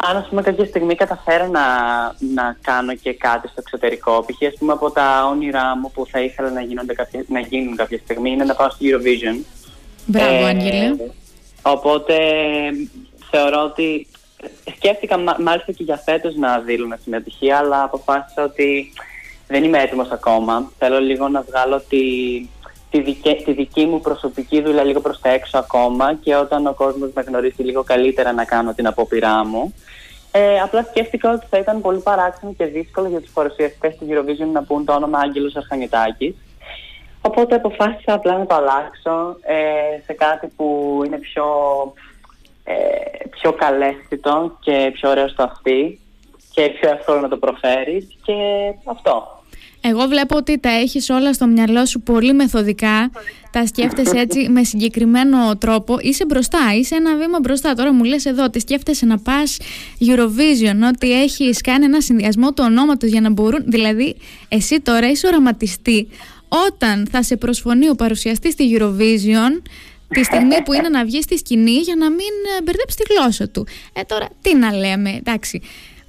αν ας πούμε κάποια στιγμή καταφέρω να, να κάνω και κάτι στο εξωτερικό, π.χ. ας πούμε από τα όνειρά μου που θα ήθελα να, γίνονται κάποια, να γίνουν κάποια στιγμή είναι να πάω στο Eurovision. Μπράβο, ε, Άγγελε. Οπότε θεωρώ ότι σκέφτηκα μάλιστα και για φέτος να δήλωνα συμμετοχή, αλλά αποφάσισα ότι δεν είμαι έτοιμος ακόμα. Θέλω λίγο να βγάλω τη, τη, δική, τη δική μου προσωπική δουλειά λίγο προς τα έξω ακόμα και όταν ο κόσμος με γνωρίσει λίγο καλύτερα να κάνω την απόπειρά μου. Ε, απλά σκέφτηκα ότι θα ήταν πολύ παράξενο και δύσκολο για τους παρουσιαστές του Eurovision να πούν το όνομα Άγγελος Αρχανιτάκης. Οπότε αποφάσισα απλά να το αλλάξω ε, σε κάτι που είναι πιο, ε, πιο καλέσθητο και πιο ωραίο στο αυτή και πιο εύκολο να το προφέρεις και αυτό. Εγώ βλέπω ότι τα έχεις όλα στο μυαλό σου πολύ μεθοδικά, τα σκέφτεσαι έτσι με συγκεκριμένο τρόπο, είσαι μπροστά, είσαι ένα βήμα μπροστά. Τώρα μου λες εδώ ότι σκέφτεσαι να πας Eurovision, ότι έχεις κάνει ένα συνδυασμό του ονόματος για να μπορούν, δηλαδή εσύ τώρα είσαι οραματιστή όταν θα σε προσφωνεί ο παρουσιαστής στη Eurovision τη στιγμή που είναι να βγεις στη σκηνή για να μην ε, μπερδέψεις τη γλώσσα του. Ε τώρα τι να λέμε, εντάξει.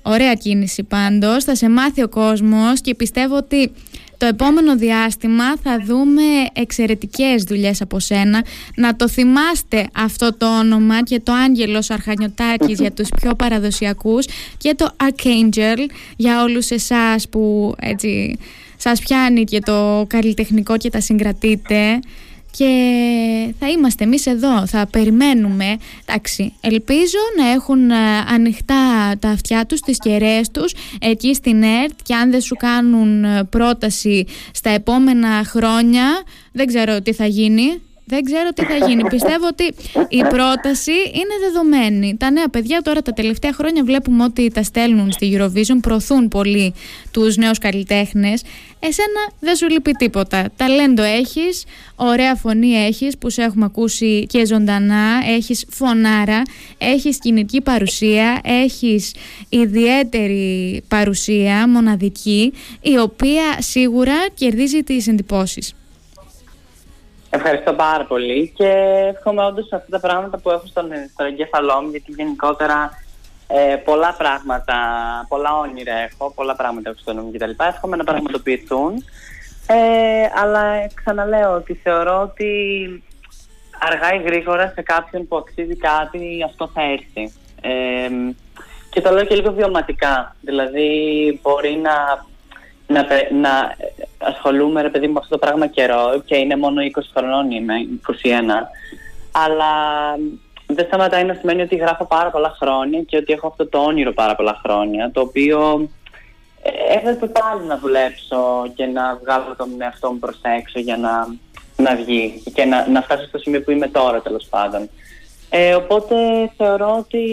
Ωραία κίνηση πάντως, θα σε μάθει ο κόσμος και πιστεύω ότι το επόμενο διάστημα θα δούμε εξαιρετικές δουλειές από σένα. Να το θυμάστε αυτό το όνομα και το Άγγελος Αρχανιωτάκης για τους πιο παραδοσιακούς και το Archangel για όλους εσάς που έτσι σας πιάνει και το καλλιτεχνικό και τα συγκρατείτε και θα είμαστε εμείς εδώ, θα περιμένουμε. Εντάξει, ελπίζω να έχουν ε, ανοιχτά τα αυτιά τους, τις κεραίες τους εκεί στην ΕΡΤ και αν δεν σου κάνουν ε, πρόταση στα επόμενα χρόνια, δεν ξέρω τι θα γίνει. Δεν ξέρω τι θα γίνει. Πιστεύω ότι η πρόταση είναι δεδομένη. Τα νέα παιδιά τώρα τα τελευταία χρόνια βλέπουμε ότι τα στέλνουν στη Eurovision, προωθούν πολύ τους νέους καλλιτέχνες. Εσένα δεν σου λείπει τίποτα. Ταλέντο έχεις, ωραία φωνή έχεις που σε έχουμε ακούσει και ζωντανά, έχεις φωνάρα, έχεις κοινική παρουσία, έχεις ιδιαίτερη παρουσία, μοναδική, η οποία σίγουρα κερδίζει τις εντυπώσεις. Ευχαριστώ πάρα πολύ και εύχομαι όντως αυτά τα πράγματα που έχω στον, στον εγκέφαλό μου, γιατί γενικότερα ε, πολλά πράγματα, πολλά όνειρα έχω, πολλά πράγματα έχω στο νου μου κτλ. Εύχομαι να πραγματοποιηθούν. Ε, αλλά ξαναλέω ότι θεωρώ ότι αργά ή γρήγορα σε κάποιον που αξίζει κάτι αυτό θα έρθει. Ε, και το λέω και λίγο βιωματικά. Δηλαδή μπορεί να να, να ασχολούμαι ρε παιδί με αυτό το πράγμα καιρό και είναι μόνο 20 χρονών είμαι, 21 αλλά δεν σταματάει να σημαίνει ότι γράφω πάρα πολλά χρόνια και ότι έχω αυτό το όνειρο πάρα πολλά χρόνια το οποίο ε, έπρεπε πάλι να δουλέψω και να βγάλω τον εαυτό μου προς έξω για να, να βγει και να, να φτάσω στο σημείο που είμαι τώρα τέλος πάντων. Ε, οπότε θεωρώ ότι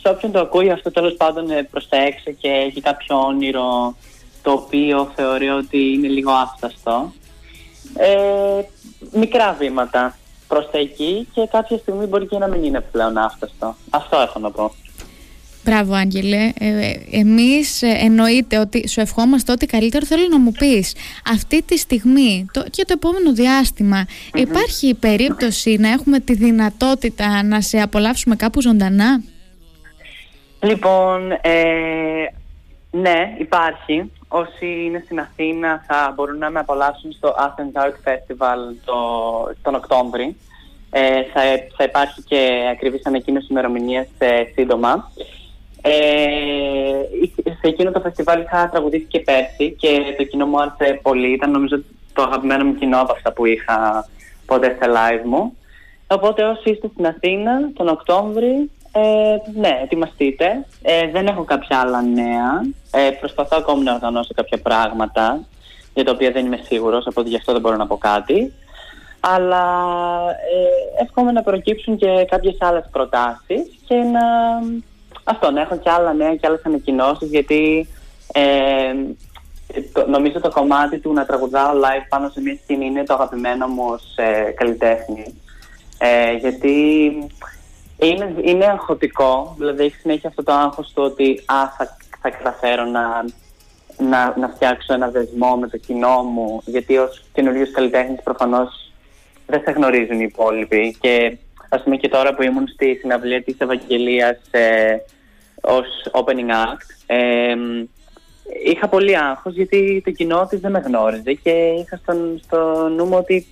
σε όποιον το ακούει αυτό τέλος πάντων ε, προς τα έξω και έχει κάποιο όνειρο το οποίο θεωρεί ότι είναι λίγο άφταστο. Ε, μικρά βήματα προς τα εκεί και κάποια στιγμή μπορεί και να μην είναι πλέον άφταστο. Αυτό έχω να πω. Μπράβο Άγγελε, ε, εμείς ε, εννοείται ότι σου ευχόμαστε ό,τι καλύτερο θέλω να μου πεις αυτή τη στιγμή το, και το επόμενο υπάρχει περίπτωση να έχουμε τη δυνατότητα να σε απολαύσουμε κάπου ζωντανά; Λοιπόν, ε, ναι υπάρχει όσοι είναι στην Αθήνα θα μπορούν να με απολαύσουν στο Athens Art Festival το, τον Οκτώβρη. Ε, θα, θα υπάρχει και ακριβής ανακοίνωση ημερομηνίας ε, σύντομα. Ε, σε εκείνο το φεστιβάλ είχα τραγουδήσει και πέρσι και το κοινό μου άρεσε πολύ. Ήταν νομίζω το αγαπημένο μου κοινό από αυτά που είχα ποτέ σε live μου. Οπότε όσοι είστε στην Αθήνα τον Οκτώβρη ε, ναι, ετοιμαστείτε. Ε, δεν έχω κάποια άλλα νέα. Ε, προσπαθώ ακόμη να οργανώσω κάποια πράγματα για τα οποία δεν είμαι σίγουρος, οπότε γι' αυτό δεν μπορώ να πω κάτι. Αλλά ε, εύχομαι να προκύψουν και κάποιες άλλες προτάσεις και να, αυτό, να έχω και άλλα νέα και άλλες ανακοινώσεις γιατί ε, το, νομίζω το κομμάτι του να τραγουδάω live πάνω σε μια σκηνή είναι το αγαπημένο μου ως ε, καλλιτέχνη. Ε, γιατί είναι, είναι αγχωτικό, δηλαδή έχει συνέχεια αυτό το άγχος του ότι α, θα, θα καταφέρω να, να, να φτιάξω ένα δεσμό με το κοινό μου, γιατί ως καινούριο καλλιτέχνης προφανώς δεν σε γνωρίζουν οι υπόλοιποι και ας πούμε και τώρα που ήμουν στη συναυλία της Ευαγγελίας ε, ως opening act ε, είχα πολύ άγχος γιατί το κοινό της δεν με γνώριζε και είχα στον, στο νου μου ότι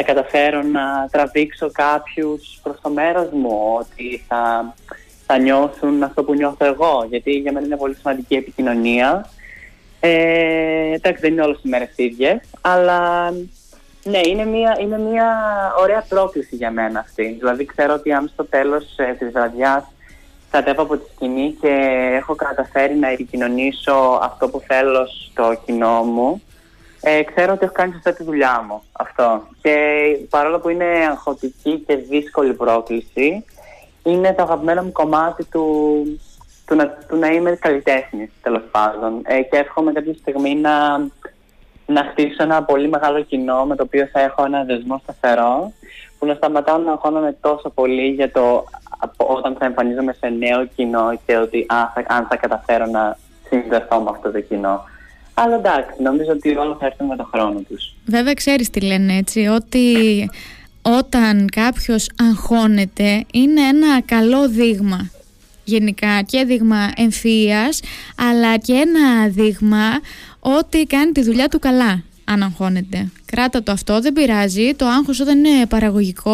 θα καταφέρω να τραβήξω κάποιους προς το μέρος μου, ότι θα, θα νιώθουν αυτό που νιώθω εγώ, γιατί για μένα είναι πολύ σημαντική επικοινωνία. Ε, εντάξει, δεν είναι όλες οι μέρες ίδιες, αλλά ναι, είναι μια, είναι μια ωραία πρόκληση για μένα αυτή. Δηλαδή ξέρω ότι αν στο τέλος ε, της βραδιάς κατέβω από τη σκηνή και έχω καταφέρει να επικοινωνήσω αυτό που θέλω στο κοινό μου, ε, ξέρω ότι έχω κάνει σωστά τη δουλειά μου αυτό. Και παρόλο που είναι αγχωτική και δύσκολη πρόκληση, είναι το αγαπημένο μου κομμάτι του, του, να, του να είμαι καλλιτέχνης, τέλος πάντων. Ε, και εύχομαι κάποια στιγμή να, να χτίσω ένα πολύ μεγάλο κοινό με το οποίο θα έχω ένα δεσμό σταθερό, που να σταματάω να αγχώνομαι τόσο πολύ για το όταν θα εμφανίζομαι σε νέο κοινό και ότι α, θα, αν θα καταφέρω να συνδεθώ με αυτό το κοινό. Αλλά εντάξει, νομίζω ότι όλα θα έρθουν με τον χρόνο τους. Βέβαια ξέρεις τι λένε έτσι, ότι όταν κάποιος αγχώνεται είναι ένα καλό δείγμα γενικά και δείγμα εμφύειας αλλά και ένα δείγμα ότι κάνει τη δουλειά του καλά αν αγχώνεται. Κράτα το αυτό, δεν πειράζει. Το άγχος όταν είναι παραγωγικό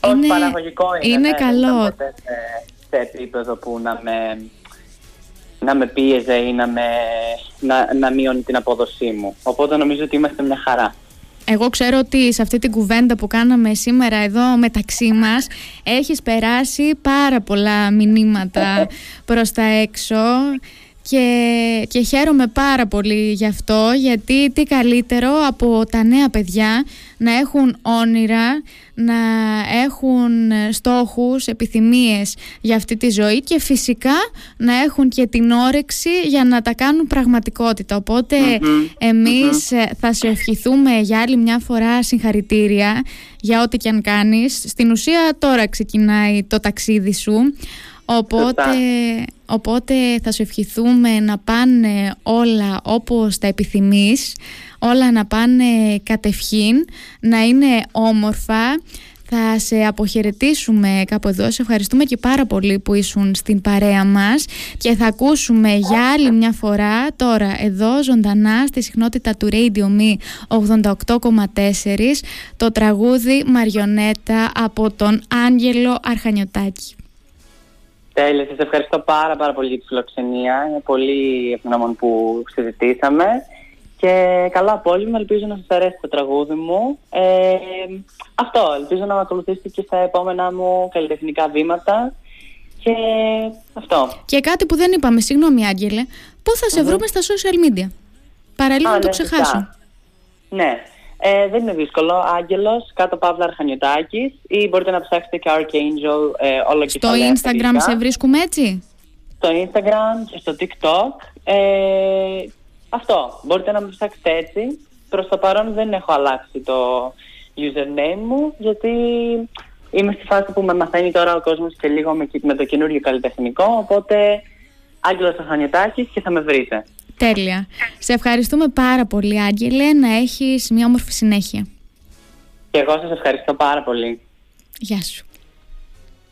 Όχι είναι, παραγωγικό είναι, είναι ναι, καλό. Δεν σε, σε επίπεδο που να με να με πίεζε ή να, με, να, να μειώνει την απόδοσή μου. Οπότε νομίζω ότι είμαστε μια χαρά. Εγώ ξέρω ότι σε αυτή την κουβέντα που κάναμε σήμερα εδώ μεταξύ μας έχεις περάσει πάρα πολλά μηνύματα προς τα έξω και, και χαίρομαι πάρα πολύ γι' αυτό γιατί τι καλύτερο από τα νέα παιδιά να έχουν όνειρα, να έχουν στόχους, επιθυμίες για αυτή τη ζωή και φυσικά να έχουν και την όρεξη για να τα κάνουν πραγματικότητα. εμείς θα σε ευχηθούμε για άλλη μια φορά συγχαρητήρια για ό,τι και αν κάνεις. Στην ουσία τώρα ξεκινάει το ταξίδι σου. Οπότε, οπότε θα σου ευχηθούμε να πάνε όλα όπως τα επιθυμείς, όλα να πάνε κατευχήν, να είναι όμορφα. Θα σε αποχαιρετήσουμε κάπου εδώ. Σε ευχαριστούμε και πάρα πολύ που ήσουν στην παρέα μας και θα ακούσουμε για άλλη μια φορά τώρα εδώ ζωντανά στη συχνότητα του Radio Me 88,4 το τραγούδι Μαριονέτα από τον Άγγελο Αρχανιωτάκη. Τέλεια, σας ευχαριστώ πάρα πάρα πολύ για τη φιλοξενία. Είναι πολύ ευγνώμων που συζητήσαμε. Και καλό απόγευμα, ελπίζω να σας αρέσει το τραγούδι μου. Ε, αυτό, ελπίζω να με ακολουθήσετε και στα επόμενά μου καλλιτεχνικά βήματα. Και αυτό. Και κάτι που δεν είπαμε, συγγνώμη Άγγελε, πού θα σε βρούμε στα social media; Παραλίγο να το ναι, ξεχάσω. Ναι, ε, δεν είναι δύσκολο. Άγγελος, κάτω παύλα Αρχανιωτάκης ή μπορείτε να ψάξετε και Archangel ε, όλο και Στο Instagram σε βρίσκουμε έτσι; Στο Instagram και στο TikTok. Ε, αυτό. Μπορείτε να με ψάξετε έτσι. Προς το παρόν δεν έχω αλλάξει το username μου γιατί είμαι στη φάση που με μαθαίνει τώρα ο κόσμος και λίγο με, με το καινούριο καλλιτεχνικό. Οπότε Άγγελος Αρχανιωτάκης και θα με βρείτε. Τέλεια. Σε ευχαριστούμε πάρα πολύ, Άγγελε, να έχεις μια όμορφη συνέχεια. Και εγώ σας ευχαριστώ πάρα πολύ. Γεια σου.